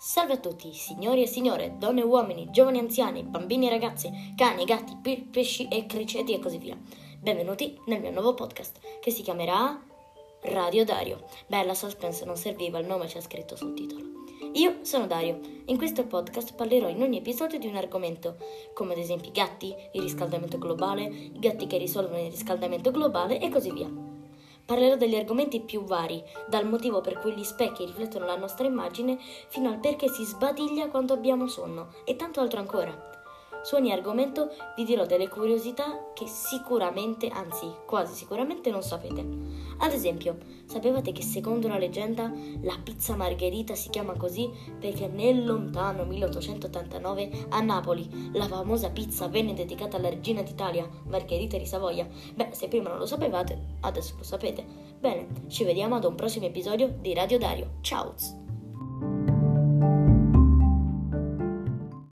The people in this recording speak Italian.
Salve a tutti, signori e signore, donne e uomini, giovani e anziani, bambini e ragazzi, cani, gatti, pe- pesci e criceti e così via. Benvenuti nel mio nuovo podcast che si chiamerà Radio Dario. Bella suspense, non serviva, il nome c'è scritto sul titolo. Io sono Dario in questo podcast parlerò in ogni episodio di un argomento, come ad esempio i gatti, il riscaldamento globale, i gatti che risolvono il riscaldamento globale e così via. Parlerò degli argomenti più vari, dal motivo per cui gli specchi riflettono la nostra immagine fino al perché si sbadiglia quando abbiamo sonno e tanto altro ancora. Su ogni argomento vi dirò delle curiosità che sicuramente, anzi quasi sicuramente non sapete. Ad esempio, sapevate che secondo la leggenda la pizza margherita si chiama così perché nel lontano 1889 a Napoli la famosa pizza venne dedicata alla regina d'Italia, Margherita di Savoia? Beh, se prima non lo sapevate, adesso lo sapete. Bene, ci vediamo ad un prossimo episodio di Radio Dario. Ciao!